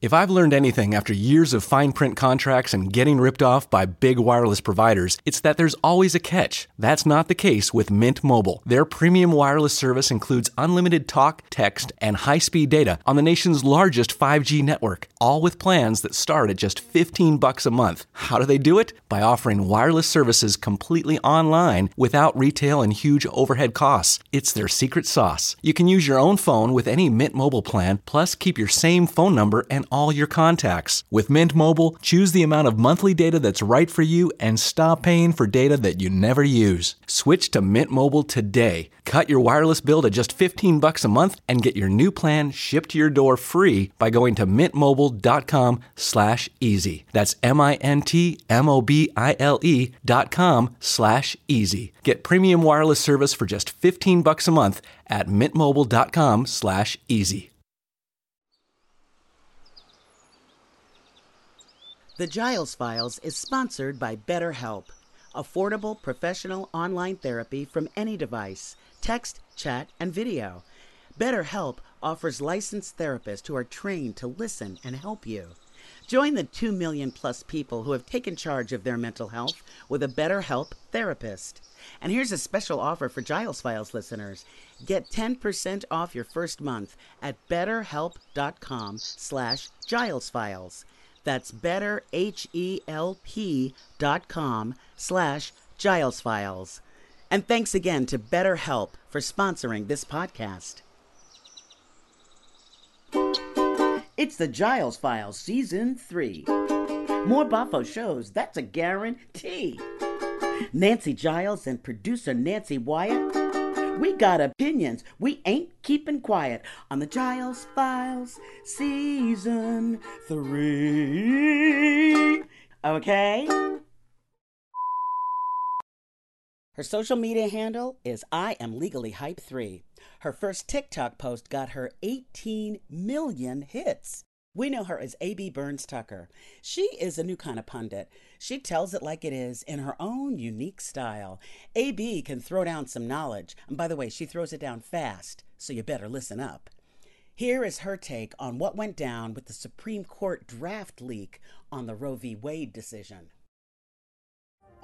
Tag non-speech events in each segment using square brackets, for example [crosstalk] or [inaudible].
If I've learned anything after years of fine print contracts and getting ripped off by big wireless providers, it's that there's always a catch. That's not the case with Mint Mobile. Their premium wireless service includes unlimited talk, text, and high speed data on the nation's largest 5G network, all with plans that start at just 15 bucks a month. How do they do it? By offering wireless services completely online without retail and huge overhead costs. It's their secret sauce. You can use your own phone with any Mint Mobile plan, plus keep your same phone number and all your contacts. With Mint Mobile, choose the amount of monthly data that's right for you and stop paying for data that you never use. Switch to Mint Mobile today. Cut your wireless bill to just 15 bucks a month and get your new plan shipped to your door free by going to mintmobile.com slash easy. That's M-I-N-T-M-O-B-I-L-E dot com slash easy. Get premium wireless service for just 15 bucks a month at mintmobile.com slash easy. The Giles Files is sponsored by BetterHelp, affordable professional online therapy from any device, text, chat, and video. BetterHelp offers licensed therapists who are trained to listen and help you. Join the 2 million plus people who have taken charge of their mental health with a BetterHelp therapist. And here's a special offer for Giles Files listeners. Get 10% off your first month at betterhelp.com slash Giles Files. That's betterhelp.com slash Giles Files. And thanks again to BetterHelp for sponsoring this podcast. It's the Giles Files Season 3. More Boffo shows, that's a guarantee. Nancy Giles and producer Nancy Wyatt. We got opinions. We ain't keeping quiet on the Giles Files Season 3. Okay? Her social media handle is I am legally hype 3. Her first TikTok post got her 18 million hits. We know her as A.B. Burns Tucker. She is a new kind of pundit. She tells it like it is in her own unique style. A.B. can throw down some knowledge. And by the way, she throws it down fast, so you better listen up. Here is her take on what went down with the Supreme Court draft leak on the Roe v. Wade decision.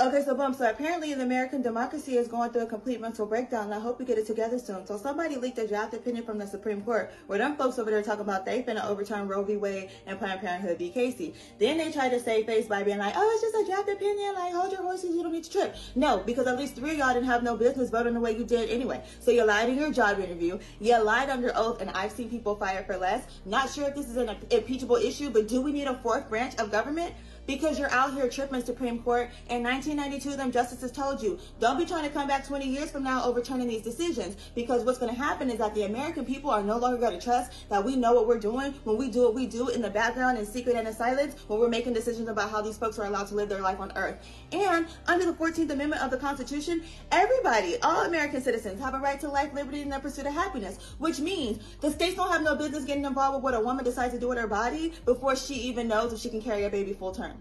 Okay, so boom. So apparently, the American democracy is going through a complete mental breakdown. And I hope we get it together soon. So somebody leaked a draft opinion from the Supreme Court, where them folks over there talking about they finna overturn Roe v. Wade and Planned Parenthood v. Casey. Then they try to save face by being like, "Oh, it's just a draft opinion. Like, hold your horses. You don't need to trip." No, because at least three y'all didn't have no business voting the way you did anyway. So you lied in your job interview. You lied under oath, and I've seen people fired for less. Not sure if this is an impeachable issue, but do we need a fourth branch of government? Because you're out here tripping Supreme Court. In 1992, them justices told you, don't be trying to come back 20 years from now overturning these decisions because what's going to happen is that the American people are no longer going to trust that we know what we're doing when we do what we do in the background in secret and in silence when we're making decisions about how these folks are allowed to live their life on earth. And under the 14th Amendment of the Constitution, everybody, all American citizens have a right to life, liberty, and the pursuit of happiness, which means the states don't have no business getting involved with what a woman decides to do with her body before she even knows if she can carry a baby full term.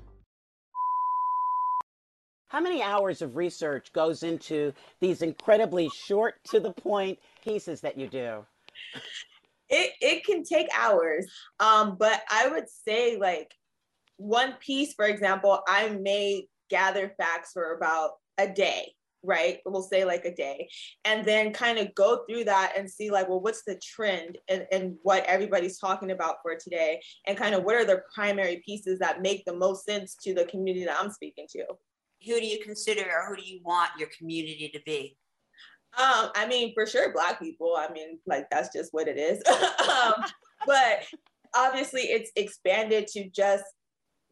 How many hours of research goes into these incredibly short to the point pieces that you do? It it can take hours. Um, but I would say like one piece, for example, I may gather facts for about a day, right? We'll say like a day, and then kind of go through that and see like, well, what's the trend and, and what everybody's talking about for today, and kind of what are the primary pieces that make the most sense to the community that I'm speaking to who do you consider or who do you want your community to be? Um, I mean, for sure, Black people. I mean, like that's just what it is. [laughs] um, but obviously, it's expanded to just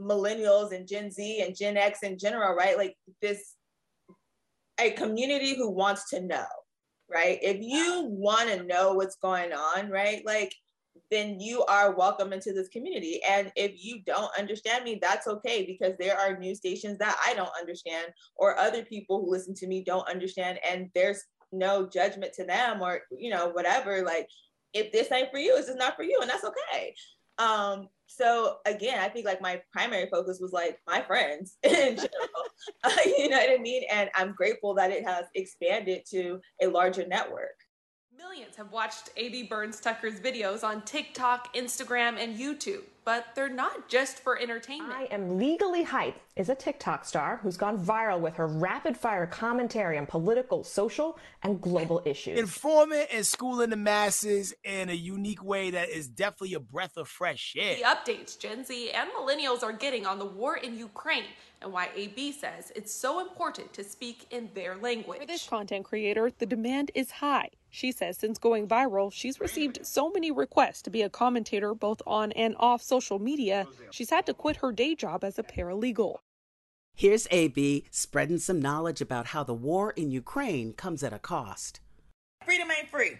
millennials and Gen Z and Gen X in general, right? Like this, a community who wants to know, right? If you want to know what's going on, right? Like then you are welcome into this community. And if you don't understand me, that's okay because there are news stations that I don't understand, or other people who listen to me don't understand, and there's no judgment to them or you know whatever. Like if this ain't for you, it's just not for you, and that's okay. Um, so again, I think like my primary focus was like my friends [laughs] in general, [laughs] you know what I mean? And I'm grateful that it has expanded to a larger network. Millions have watched A.B. Burns Tucker's videos on TikTok, Instagram, and YouTube. but they're not just for entertainment. I am legally hype is a TikTok star who's gone viral with her rapid fire commentary on political, social, and global issues. Informant and schooling the masses in a unique way that is definitely a breath of fresh air. The updates Gen Z and millennials are getting on the war in Ukraine and why AB says it's so important to speak in their language. For this content creator, the demand is high. She says since going viral, she's received so many requests to be a commentator both on and off social media, she's had to quit her day job as a paralegal. Here's AB spreading some knowledge about how the war in Ukraine comes at a cost. Freedom ain't free.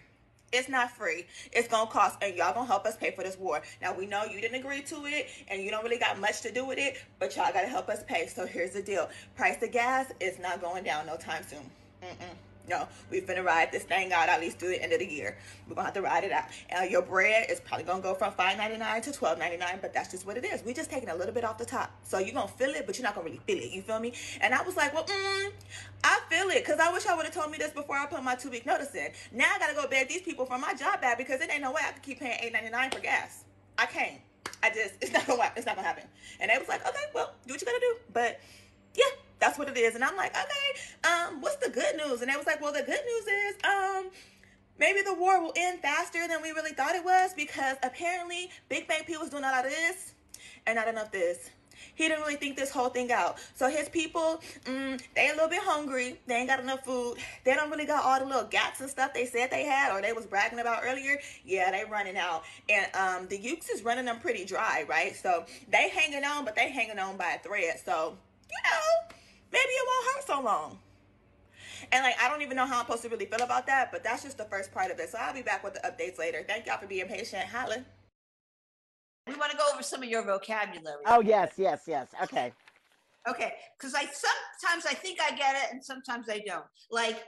It's not free. It's gonna cost, and y'all gonna help us pay for this war. Now we know you didn't agree to it, and you don't really got much to do with it, but y'all gotta help us pay. So here's the deal: price of gas is not going down no time soon. Mm-mm. No, we finna ride this thing out at least through the end of the year. We're gonna have to ride it out. And your bread is probably gonna go from five ninety nine to twelve ninety nine, but that's just what it is. We're just taking a little bit off the top, so you're gonna feel it, but you're not gonna really feel it. You feel me? And I was like, well, mm, I feel it, cause I wish I would have told me this before I put my two week notice in. Now I gotta go beg these people for my job back because it ain't no way I can keep paying eight ninety nine for gas. I can't. I just [laughs] it's not gonna it's not gonna happen. And they was like, okay, well, do what you gotta do, but yeah that's what it is. And I'm like, okay, um, what's the good news? And they was like, well, the good news is, um, maybe the war will end faster than we really thought it was because apparently Big Bang P was doing a lot of this and not enough this. He didn't really think this whole thing out. So his people, mm, they a little bit hungry. They ain't got enough food. They don't really got all the little gaps and stuff they said they had or they was bragging about earlier. Yeah, they running out. And um, the Ukes is running them pretty dry, right? So they hanging on, but they hanging on by a thread. So, maybe it won't hurt so long. And like I don't even know how I'm supposed to really feel about that, but that's just the first part of it. So I'll be back with the updates later. Thank y'all for being patient. Holla. We want to go over some of your vocabulary. Oh yes, yes, yes. Okay. Okay, because I sometimes I think I get it and sometimes I don't. Like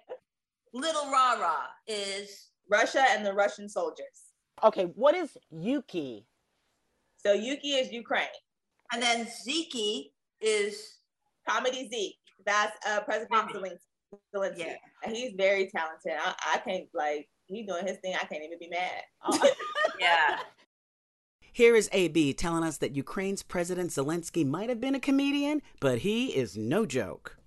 little rah rah is Russia and the Russian soldiers. Okay, what is Yuki? So Yuki is Ukraine. And then Ziki is Comedy Zeke. That's uh, President Zelensky. Zelensky. Yeah. And he's very talented. I, I can't like he's doing his thing. I can't even be mad. [laughs] Oh. yeah. Here is AB telling us that Ukraine's President Zelensky might have been a comedian, but he is no joke.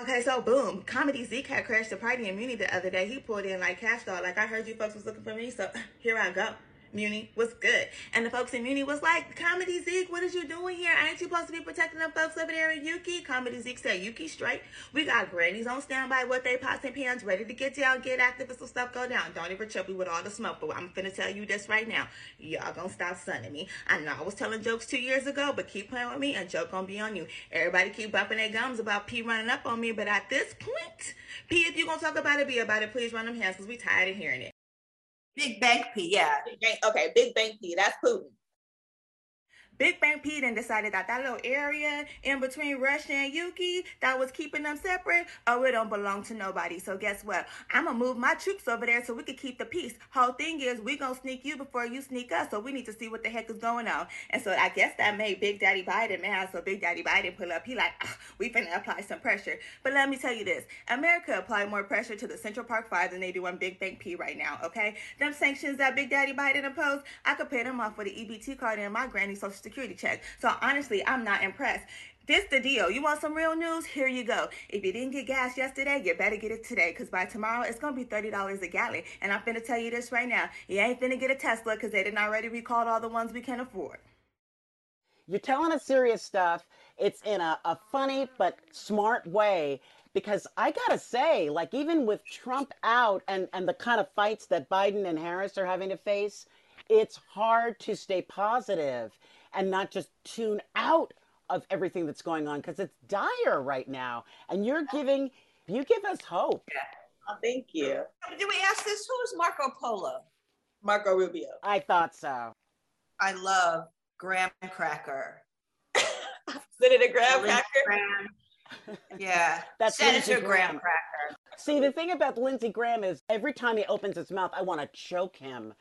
Okay, so boom, Comedy Zeke had crashed the party in Munich the other day. He pulled in like cash doll, like I heard you folks was looking for me, so [laughs] here I go. Muni was good. And the folks in Muni was like, Comedy Zeke, what is you doing here? Ain't you supposed to be protecting them folks over there in Yuki? Comedy Zeke said, Yuki straight. We got grannies on standby with their pots and pans ready to get down, get active if some stuff go down. Don't even trip me with all the smoke, but I'm finna tell you this right now. Y'all gonna stop sunning me. I know I was telling jokes two years ago, but keep playing with me and joke gonna be on you. Everybody keep bumping their gums about P running up on me, but at this point, P, if you gonna talk about it, be about it. Please run them hands because we tired of hearing it. Big Bang P, yeah. Big okay, Big Bang P. That's Putin. Big Bang P then decided that that little area in between Russia and Yuki that was keeping them separate, oh, it don't belong to nobody. So guess what? I'm gonna move my troops over there so we can keep the peace. Whole thing is we gonna sneak you before you sneak us. So we need to see what the heck is going on. And so I guess that made Big Daddy Biden mad. So Big Daddy Biden pull up. He like, ah, we finna apply some pressure. But let me tell you this: America applied more pressure to the Central Park Five than they do on Big Bang P right now. Okay, them sanctions that Big Daddy Biden imposed, I could pay them off with an EBT card and my granny social security check. So honestly, I'm not impressed. This the deal. You want some real news? Here you go. If you didn't get gas yesterday, you better get it today. Cause by tomorrow it's gonna be thirty dollars a gallon. And I'm finna tell you this right now. You ain't finna get a Tesla because they didn't already recall all the ones we can afford. You're telling us serious stuff. It's in a, a funny but smart way. Because I gotta say, like even with Trump out and, and the kind of fights that Biden and Harris are having to face, it's hard to stay positive and not just tune out of everything that's going on because it's dire right now. And you're giving, you give us hope. Yeah. Oh, thank you. Did we ask this? Who's Marco Polo? Marco Rubio. I thought so. I love graham cracker. [laughs] Senator Graham Cracker. Graham. Yeah, [laughs] That's Senator Graham Graham. Cracker. See, the thing about Lindsey Graham is every time he opens his mouth, I want to choke him.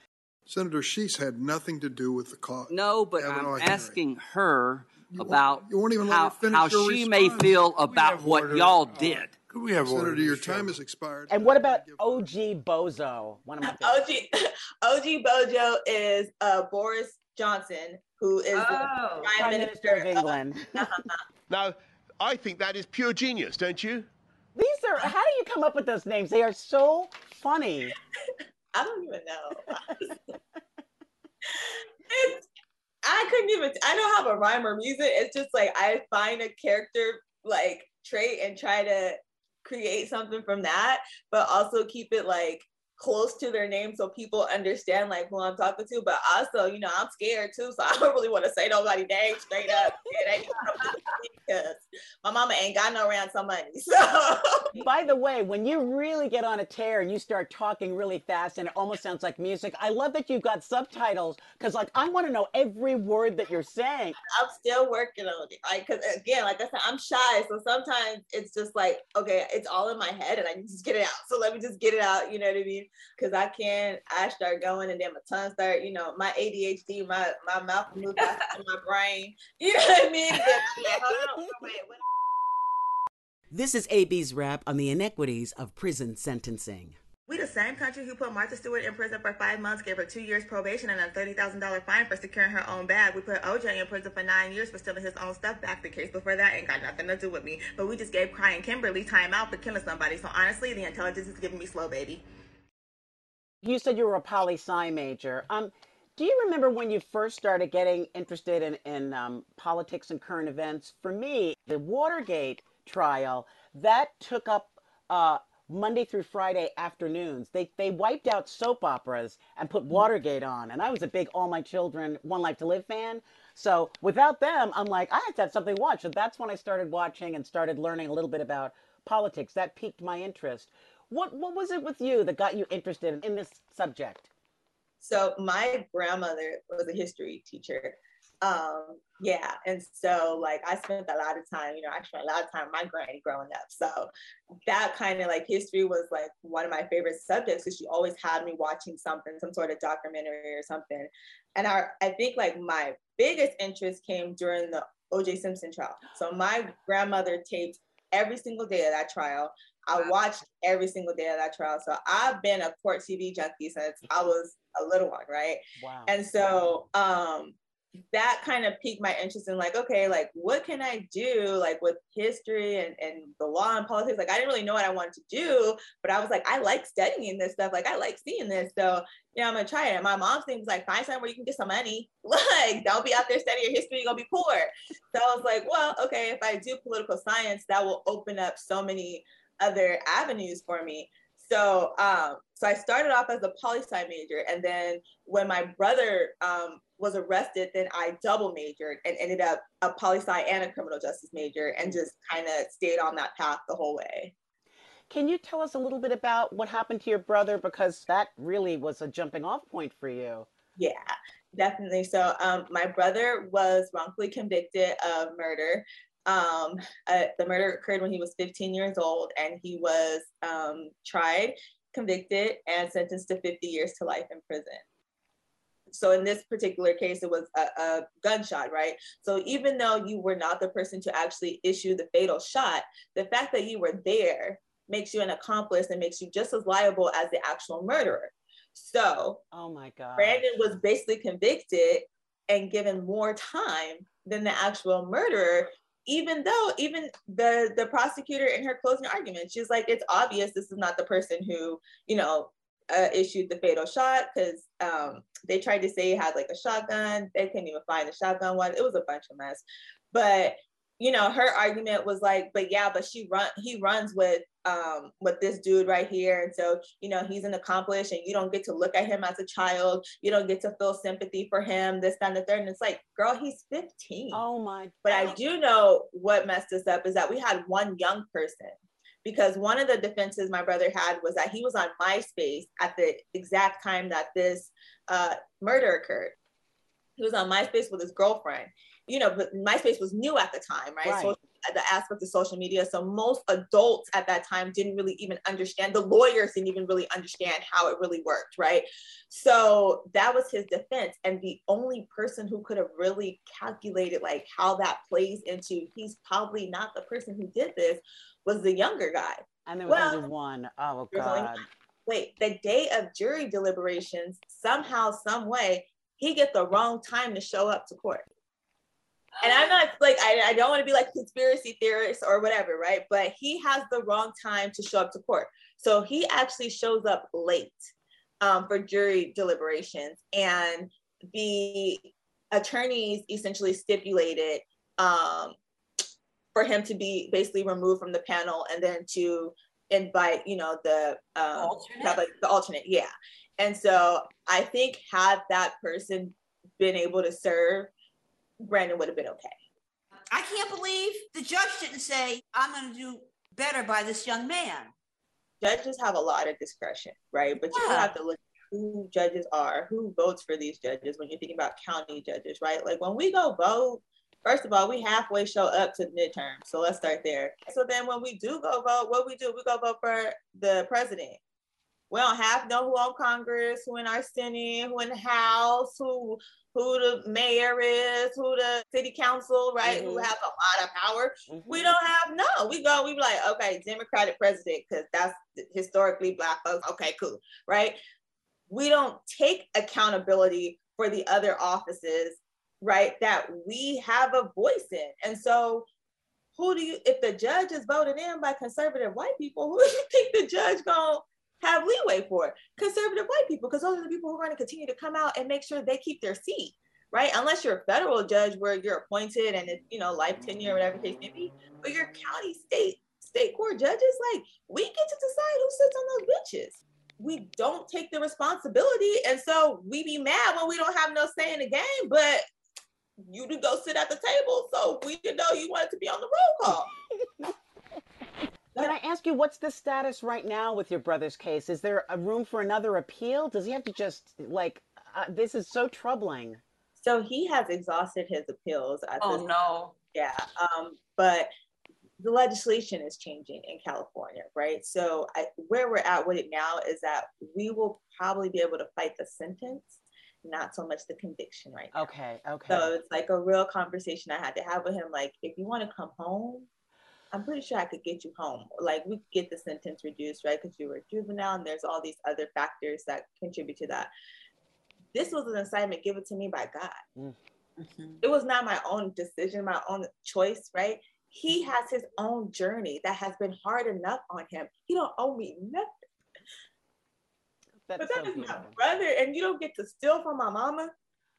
Senator Sheets had nothing to do with the cause. No, but Kavanaugh I'm hearing. asking her You won't- about you won't even let how, her finish how your she may response. feel about have what order. y'all did. Could we have Senator, your time has expired. And what about OG Bojo? One of my favorites. [laughs] OG OG Bojo is uh, Boris Johnson, who is oh, the Prime, Prime Minister, Minister, of England. [laughs] now, I think that is pure genius, don't you? These are, how do you come up with those names? They are so funny. [laughs] I don't even know. [laughs] it's, I couldn't even, I don't have a rhyme or music. It's just like I find a character like trait and try to create something from that, but also keep it like close to their name so people understand like who I'm talking to. But also, you know, I'm scared too, so [laughs] I don't really want to say nobody name straight up [laughs] because my mama ain't got no ransom money. [laughs] So, by the way, when you really get on a tear and you start talking really fast and it almost sounds like music, I love that you've got subtitles because, like, I want to know every word that you're saying. I'm still working on it, like, because again, like I said, I'm shy, so sometimes it's just like, okay, it's all in my head and I just get it out. So let me just get it out. You know what I mean? Because I can't. I start going and then my tongue start. You know, my ADHD, my my mouth moves faster than my brain. [laughs] You know what I mean? This is AB's rap on the inequities of prison sentencing. We the same country who put Martha Stewart in prison for five months, gave her two years probation and a thirty thousand dollar fine for securing her own bag. We put OJ in prison for nine years for stealing his own stuff back. The case before that ain't got nothing to do with me. But we just gave Crying Kimberly time out for killing somebody. So honestly, the intelligence is giving me slow, baby. You said you were a poli sci major. Um, do you remember when you first started getting interested in, in um, politics and current events? For me, the Watergate trial that took up uh, Monday through Friday afternoons. They they wiped out soap operas and put Watergate on, and I was a big All My Children, One Life to Live fan. So without them, I'm like, I have to have something to watch. So that's when I started watching and started learning a little bit about politics. That piqued my interest. What what was it with you that got you interested in this subject? So my grandmother was a history teacher. Um, yeah, and so like I spent a lot of time, you know, I spent a lot of time my granny growing up. So that kind of like history was like one of my favorite subjects because she always had me watching something, some sort of documentary or something. And I I think like my biggest interest came during the O.J. Simpson trial. So my grandmother taped every single day of that trial. I watched every single day of that trial. So I've been a court TV junkie since I was a little one, right? Wow. And so um that kind of piqued my interest in like, okay, like what can I do like with history and, and the law and politics? Like I didn't really know what I wanted to do, but I was like, I like studying this stuff. Like I like seeing this. So yeah, I'm gonna try it. And my mom's thing was like, find somewhere you can get some money. [laughs] Like, don't be out there studying history, you're gonna be poor. So I was like, well, okay, if I do political science, that will open up so many other avenues for me. So, um, so I started off as a poli sci major, and then when my brother um, was arrested, then I double majored and ended up a poli sci and a criminal justice major, and just kind of stayed on that path the whole way. Can you tell us a little bit about what happened to your brother? Because that really was a jumping off point for you. Yeah, definitely. So, um, my brother was wrongfully convicted of murder. Um, uh, the murder occurred when he was 15 years old, and he was um, tried, convicted, and sentenced to 50 years to life in prison. So in this particular case, it was a, a, gunshot, right? So even though you were not the person to actually issue the fatal shot, the fact that you were there makes you an accomplice and makes you just as liable as the actual murderer. So, oh my God, Brandon was basically convicted and given more time than the actual murderer even though even the the prosecutor in her closing argument she's like it's obvious this is not the person who you know uh, issued the fatal shot because um, they tried to say he had like a shotgun. They couldn't even find the shotgun one. It was a bunch of mess. But you know her argument was like but yeah but she run he runs with um, with this dude right here. And so, you know, he's an accomplice and you don't get to look at him as a child. You don't get to feel sympathy for him, this, that, and the third. And it's like, girl, he's 15. Oh my. God. But I do know what messed us up is that we had one young person because one of the defenses my brother had was that he was on MySpace at the exact time that this uh, murder occurred. He was on MySpace with his girlfriend. You know, but MySpace was new at the time, right? right. So the aspect of social media. So most adults at that time didn't really even understand. The lawyers didn't even really understand how it really worked, right? So that was his defense. And the only person who could have really calculated like how that plays into he's probably not the person who did this was the younger guy. And there was well, only one. Oh God. Wait, the day of jury deliberations, somehow, some way, he get the wrong time to show up to court. And I'm not like I, I don't want to be like conspiracy theorist or whatever, right? But he has the wrong time to show up to court. So he actually shows up late um, for jury deliberations, and the attorneys essentially stipulated um, for him to be basically removed from the panel and then to invite, you know, the um, alternate. Like the alternate, yeah. And so I think had that person been able to serve, Brandon would have been okay. I can't believe the judge didn't say, I'm going to do better by this young man. Judges have a lot of discretion, right? But yeah. you have to look who judges are, who votes for these judges when you're thinking about county judges, right? Like when we go vote, first of all, we halfway show up to midterm. So let's start there. So then when we do go vote, what we do, we go vote for the president we don't have to know who on Congress, who in our Senate, who in the House, who who the mayor is, who the city council, right? Mm-hmm. Who has a lot of power. Mm-hmm. We don't have no. We go, we be like, okay, Democratic president, because that's historically black folks. Okay, cool, right? We don't take accountability for the other offices, right? That we have a voice in. And so who do you if the judge is voted in by conservative white people, who [laughs] do you think the judge gonna have leeway for conservative white people because those are the people who are going to continue to come out and make sure they keep their seat right? Unless you're a federal judge where you're appointed and it's you know life tenure or whatever case may be but your county state state court judges like we get to decide who sits on those benches. We don't take the responsibility and so we be mad when we don't have no say in the game but you do go sit at the table so we didn't know you wanted to be on the roll call [laughs] Can I ask you what's the status right now with your brother's case? Is there a room for another appeal? Does he have to just like uh, this is so troubling. So he has exhausted his appeals. oh this, no. Yeah. Um, but the legislation is changing in California, right? So I, where we're at with it now is that we will probably be able to fight the sentence, not so much the conviction right now. Okay, okay. So it's like a real conversation I had to have with him. Like, if you want to come home, I'm pretty sure I could get you home. Like we get the sentence reduced, right? Because you were juvenile and there's all these other factors that contribute to that. This was an assignment given to me by God. Mm-hmm. It was not my own decision, my own choice, right? He has his own journey that has been hard enough on him. He don't owe me nothing. That's but that so is my brother, and you don't get to steal from my mama.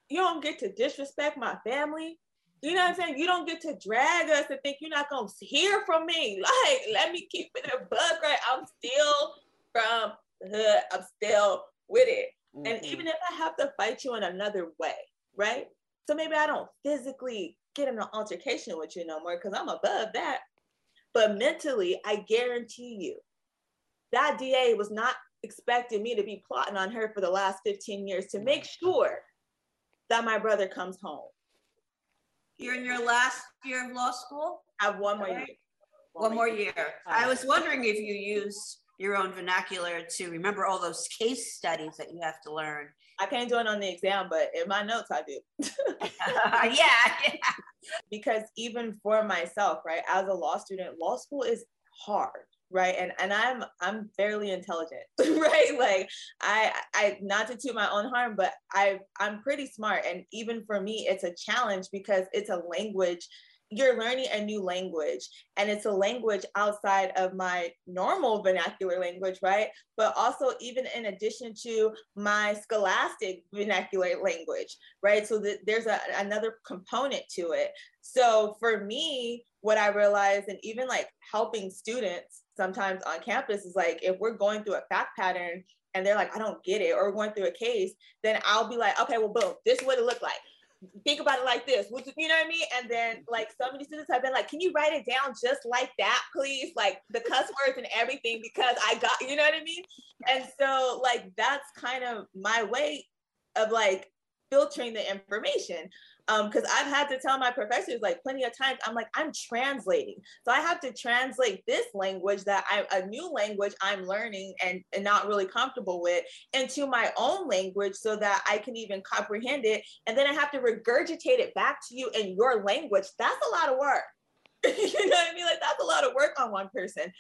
You don't get to disrespect my family. You know what I'm saying? You don't get to drag us and think you're not gonna hear from me. [laughs] Like, let me keep it a bug right. I'm still from the hood. I'm still with it. Mm-hmm. And even if I have to fight you in another way, right? So maybe I don't physically get in an altercation with you no more because I'm above that. But mentally, I guarantee you, that DA was not expecting me to be plotting on her for the last 15 years to make sure that my brother comes home. You're in your last year of law school? I have one more year. One, more year. I was wondering if you use your own vernacular to remember all those case studies that you have to learn. I can't do it on the exam, but in my notes I do. [laughs] yeah, yeah. Because even for myself, right, as a law student, law school is hard right? And and i'm i'm fairly intelligent [laughs] right? Like i i not to toot my own harm but i i'm pretty smart. And even for me it's a challenge because it's a language. You're learning a new language and it's a language outside of my normal vernacular language right? But also even in addition to my scholastic vernacular language right? So that there's a, another component to it. So for me what i realized and even like helping students sometimes on campus is like if we're going through a fact pattern and they're like i don't get it or going through a case then i'll be like okay well boom this is what it looked like. Think about it like this you know what i mean? And then like so many students have been like can you write it down just like that please? Like the cuss words and everything because i got you know what i mean? And so like that's kind of my way of like filtering the information because um, I've had to tell my professors like plenty of times, I'm like, I'm translating. So I have to translate this language that I, a new language I'm learning and, and not really comfortable with into my own language so that I can even comprehend it. And then I have to regurgitate it back to you in your language. That's a lot of work. [laughs] you know what I mean? Like that's a lot of work on one person.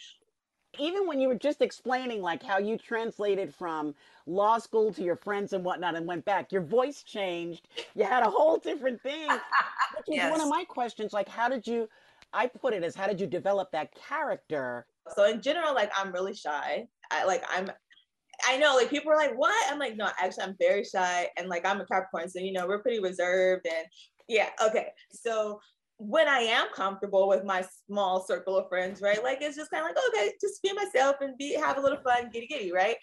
Even when you were just explaining like how you translated from law school to your friends and whatnot and went back, your voice changed. You had a whole different thing. Which was Yes. one of my questions. Like, how did you? I put it as how did you develop that character? So in general, like I'm really shy. I like I'm I know like people are like, what? I'm like, no, actually I'm very shy and like I'm a Capricorn, so you know, we're pretty reserved and yeah, okay. So when I am comfortable with my small circle of friends, right? Like it's just kind of like, okay, just be myself and be have a little fun, giddy giddy, right?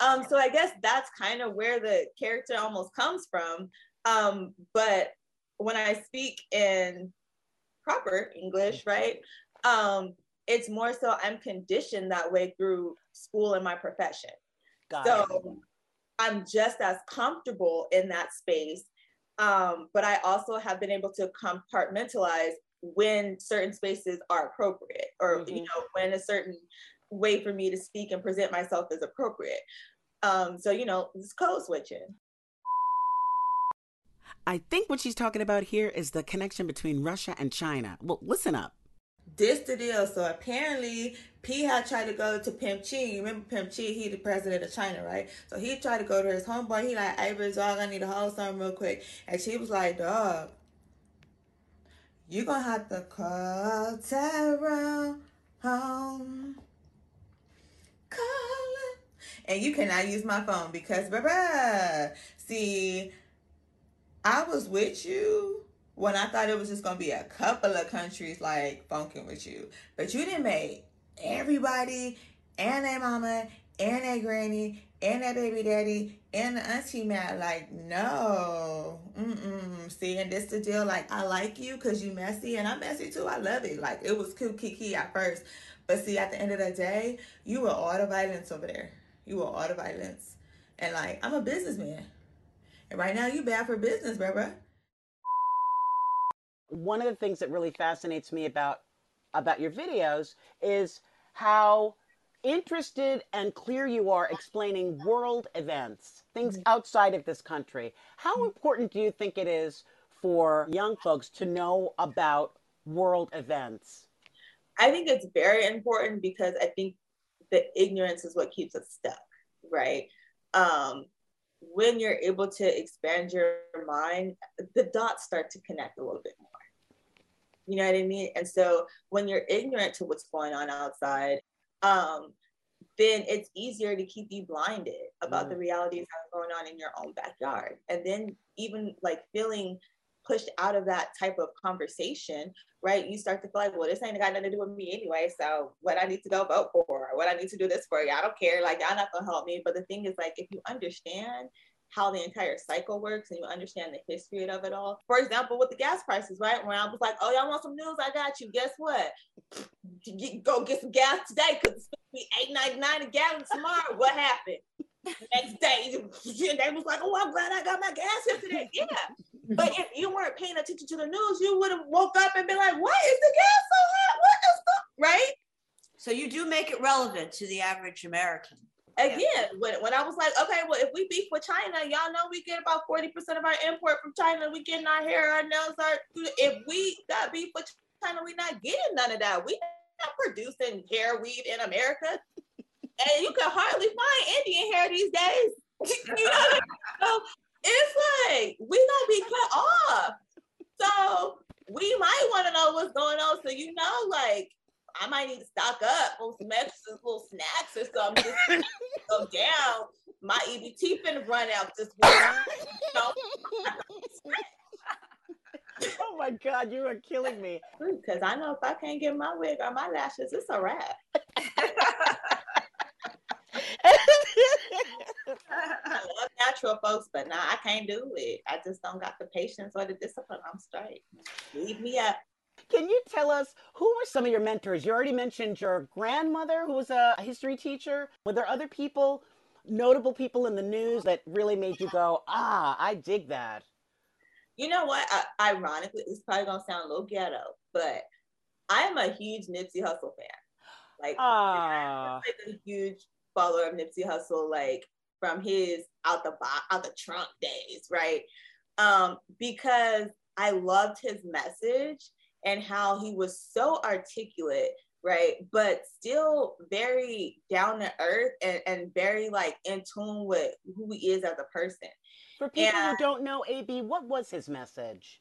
Um, so I guess that's kind of where the character almost comes from. Um, but when I speak in proper English, right? Um, it's more so I'm conditioned that way through school and my profession. Got so it. I'm just as comfortable in that space. Um, but I also have been able to compartmentalize when certain spaces are appropriate or you know when a certain way for me to speak and present myself is appropriate. Um, so you know, it's code switching. I think what she's talking about here is the connection between Russia and China. Well, listen up. This the deal. So apparently, P had tried to go to Pimp Chi. You remember Pimp Chi? He the president of China, right? So he tried to go to his homeboy. He like, hey, dog, I need to hold something real quick. And she was like, dog, you gonna have to call Tyrone home. Call. And you cannot use my phone because, bruh, see, I was with you when I thought it was just gonna be a couple of countries like funking with you, but you didn't make everybody and their mama and their granny and their baby daddy and the auntie mad. Like, no, mm-mm. See, and this the deal. Like, I like you because you messy and I'm messy too. I love it. Like, it was cool kiki at first, but see, at the end of the day, you were all the violence over there. You were all the violence, and like, I'm a businessman, and right now you bad for business, bruh. One of the things that really fascinates me about about your videos is how interested and clear you are explaining world events, things outside of this country. How important do you think it is for young folks to know about world events? I think it's very important because I think the ignorance is what keeps us stuck, right? Um, when you're able to expand your mind, the dots start to connect a little bit more. You know what I mean? And so when you're ignorant to what's going on outside, um, then it's easier to keep you blinded about the realities that are going on in your own backyard. And then even like feeling pushed out of that type of conversation, right? You start to feel like, well, this ain't got nothing to do with me anyway. So what I need to go vote for, what I need to do this for, y'all don't care. Like y'all not gonna help me. But the thing is, like, if you understand how the entire cycle works and you understand the history of it all. For example, with the gas prices, right? When I was like, oh, y'all want some news? I got you. Guess what? Go get some gas today because it's gonna be eight ninety nine a gallon tomorrow. What happened? Next day, [laughs] they was like, "Oh, I'm glad I got my gas yesterday." Yeah, but if you weren't paying attention to the news, you would have woke up and been like, "Why is the gas so hot? What is the right?" So you do make it relevant to the average American. Again, when, when I was like, okay, well, if we beef with China, y'all know we get about 40% of our import from China. We getting our hair, our nails, our if we got beef with China, we not getting none of that. We not producing hair weave in America. [laughs] And you can hardly find Indian hair these days. [laughs] you know what I mean? So it's like we gonna be cut off. So we might want to know what's going on. So you know, like I might need to stock up on some extra little snacks or something. Just [laughs] go down. My EBT finna run out this week. [laughs] Oh my God, you are killing me. Because I know if I can't get my wig or my lashes, it's a wrap. [laughs] I love natural folks, but nah, I can't do it. I just don't got the patience or the discipline. I'm straight. Leave me up. Can you tell us who were some of your mentors? You already mentioned your grandmother, who was a history teacher. Were there other people, notable people in the news that really made you go, ah, I dig that? You know what? I, ironically, it's probably gonna sound a little ghetto, but I'm a huge Nipsey Hussle fan. Like, Ah. I'm like a huge follower of Nipsey Hussle, like from his out the bo- out the trunk days, right? Um, because I loved his message and how he was so articulate right? But still very down to earth and, and very like in tune with who he is as a person. For people and, who don't know AB, what was his message?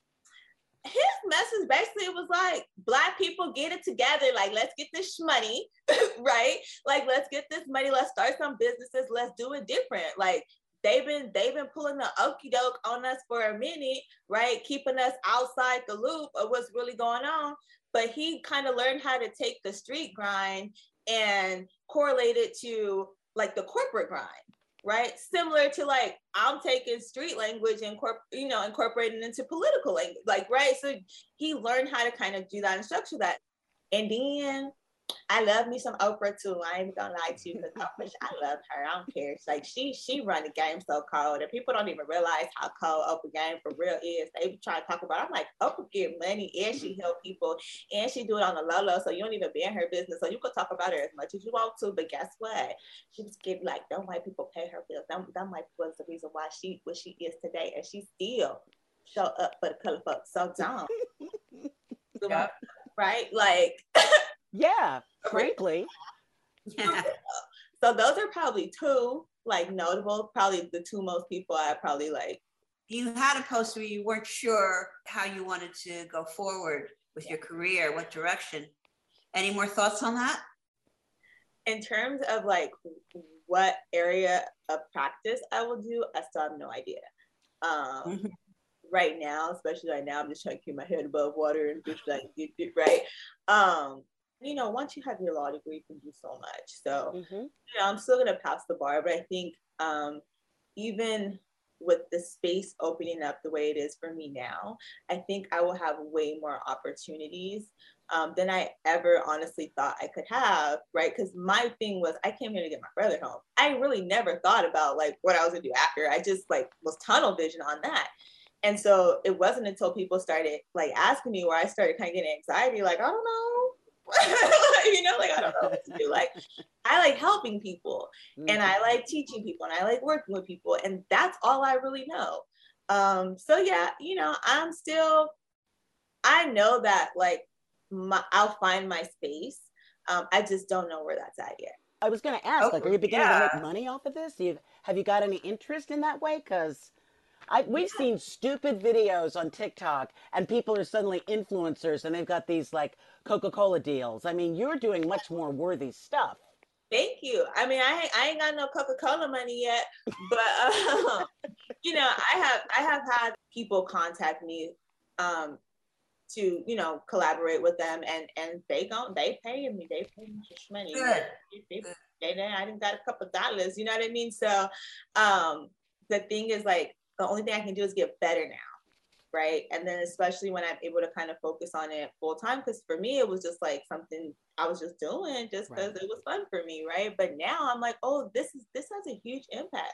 His message basically was like, Black people get it together. Like, let's get this money, [laughs] right? Like, let's get this money. Let's start some businesses. Let's do it different. Like, they've been they've been pulling the okey doke on us for a minute, right? Keeping us outside the loop of what's really going on. But he kind of learned how to take the street grind and correlate it to like the corporate grind, right? Similar to like I'm taking street language and corp, you know, incorporating into political language, like right. So he learned how to kind of do that and structure that. And then I love me some Oprah too. I ain't gonna lie to you because Oprah, I love her. I don't care. It's like she she run the game so cold, and people don't even realize how cold Oprah game for real is. They try to talk about. I'm like Oprah get money and she help people and she do it on the low low, so you don't even be in her business. So you could talk about her as much as you want to, but guess what? She just give like don't white people pay her bills. That, that might was the reason why she what she is today, and she still show up for the color folks. So dumb. [laughs] yeah. Right? Like [laughs] Yeah, frankly. Yeah. so those are probably two like notable, probably the two most people I probably like. You had a post where you weren't sure how you wanted to go forward with your career, what direction. Any more thoughts on that? In terms of like what area of practice I will do, I still have no idea. Um, mm-hmm. Right now, especially right now, I'm just trying to keep my head above water and just like, right. Um, you know, once you have your law degree, you can do so much. So, mm-hmm. you know, I'm still gonna pass the bar, but I think um, even with the space opening up the way it is for me now, I think I will have way more opportunities um, than I ever honestly thought I could have, right? Because my thing was I came here to get my brother home. I really never thought about like what I was gonna do after. I just like was tunnel vision on that. And so it wasn't until people started like asking me where I started kind of getting anxiety, like, I don't know, [laughs] you know, like I don't know what to do. Like [laughs] I like helping people mm-hmm. and I like teaching people and I like working with people. And that's all I really know. Um, so yeah, you know, I'm still I know that like my, I'll find my space. Um, I just don't know where that's at yet. I was gonna ask, like, are you beginning yeah. to make money off of this? You have you got any interest in that way? Because I, we've seen stupid videos on TikTok, and people are suddenly influencers, and they've got these like Coca Cola deals. I mean, you're doing much more worthy stuff. Thank you. I mean, I I ain't got no Coca Cola money yet, but uh, [laughs] you know, I have I have had people contact me um, to you know collaborate with them, and and they go they paying me. They pay me just money. Good. They, they, they, I didn't got a couple dollars. You know what I mean? So um, the thing is like the only thing I can do is get better now. Right. And then especially when I'm able to kind of focus on it full time, because for me, it was just like something I was just doing just because right. it was fun for me. Right. But now I'm like, oh, this is this has a huge impact.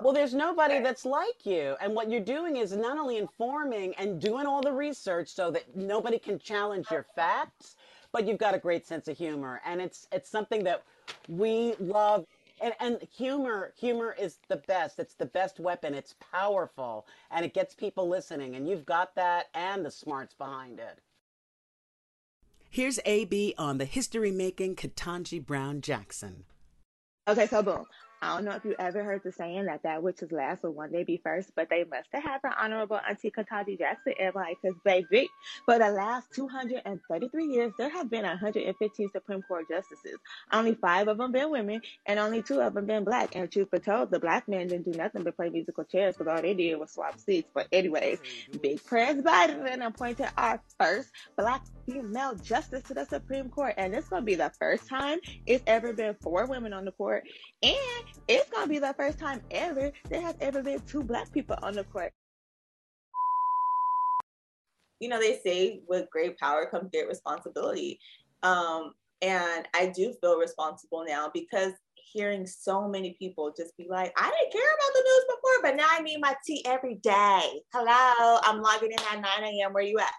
Well, there's nobody that's like you. And what you're doing is not only informing and doing all the research so that nobody can challenge your facts, but you've got a great sense of humor. And it's it's something that we love and and humor humor is the best. It's the best weapon. It's powerful and it gets people listening and you've got that and the smarts behind it. Here's ab on the history making ketanji brown jackson. Okay so boom I don't know if you ever heard the saying that that which is last will one day be first, but they must have had the Honorable Auntie Ketanji Jackson everybody, because baby, for the last 233 years, there have been 115 Supreme Court justices. Only five of them been women, and only two of them been black. And truth be told, the black men didn't do nothing but play musical chairs, because all they did was swap seats. But anyways, Big Press Biden then appointed our first black female justice to the Supreme Court, and it's going to be the first time it's ever been four women on the court, and it's gonna be the first time ever there has ever been two black people on the court. You know, they say with great power comes great responsibility. Um, and I do feel responsible now because hearing so many people just be like, I didn't care about the news before, but now I need my tea every day. Hello, I'm logging in at 9 a.m. Where you at?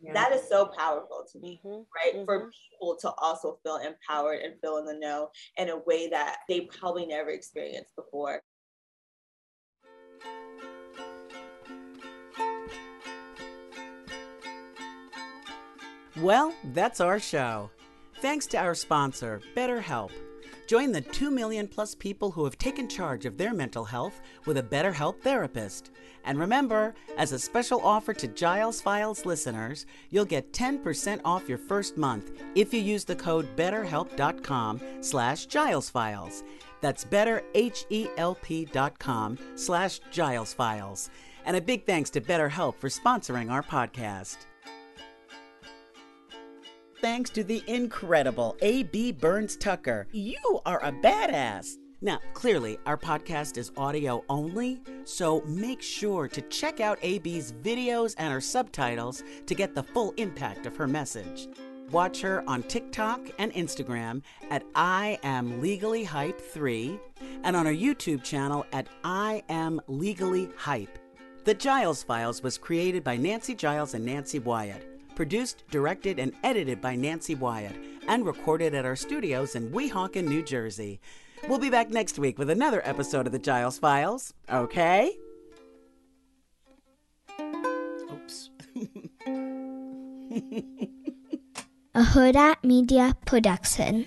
Yeah. That is so powerful to me, mm-hmm. right? Mm-hmm. For people to also feel empowered and feel in the know in a way that they probably never experienced before. Well, that's our show. Thanks to our sponsor, BetterHelp. Join the 2 million plus people who have taken charge of their mental health with a BetterHelp therapist. And remember, as a special offer to Giles Files listeners, you'll get 10% off your first month if you use the code betterhelp.com slash gilesfiles. That's betterhelp.com slash gilesfiles. And a big thanks to BetterHelp for sponsoring our podcast. Thanks to the incredible A.B. Burns Tucker. You are a badass. Now, clearly, our podcast is audio only, so make sure to check out AB's videos and her subtitles to get the full impact of her message. Watch her on TikTok and Instagram at I am legally hype 3 and on our YouTube channel at I am legally hype. The Giles Files was created by Nancy Giles and Nancy Wyatt, produced, directed, and edited by Nancy Wyatt, and recorded at our studios in Weehawken, New Jersey. We'll be back next week with another episode of the Giles Files, okay? Oops. [laughs] a Hurrdat Media Production.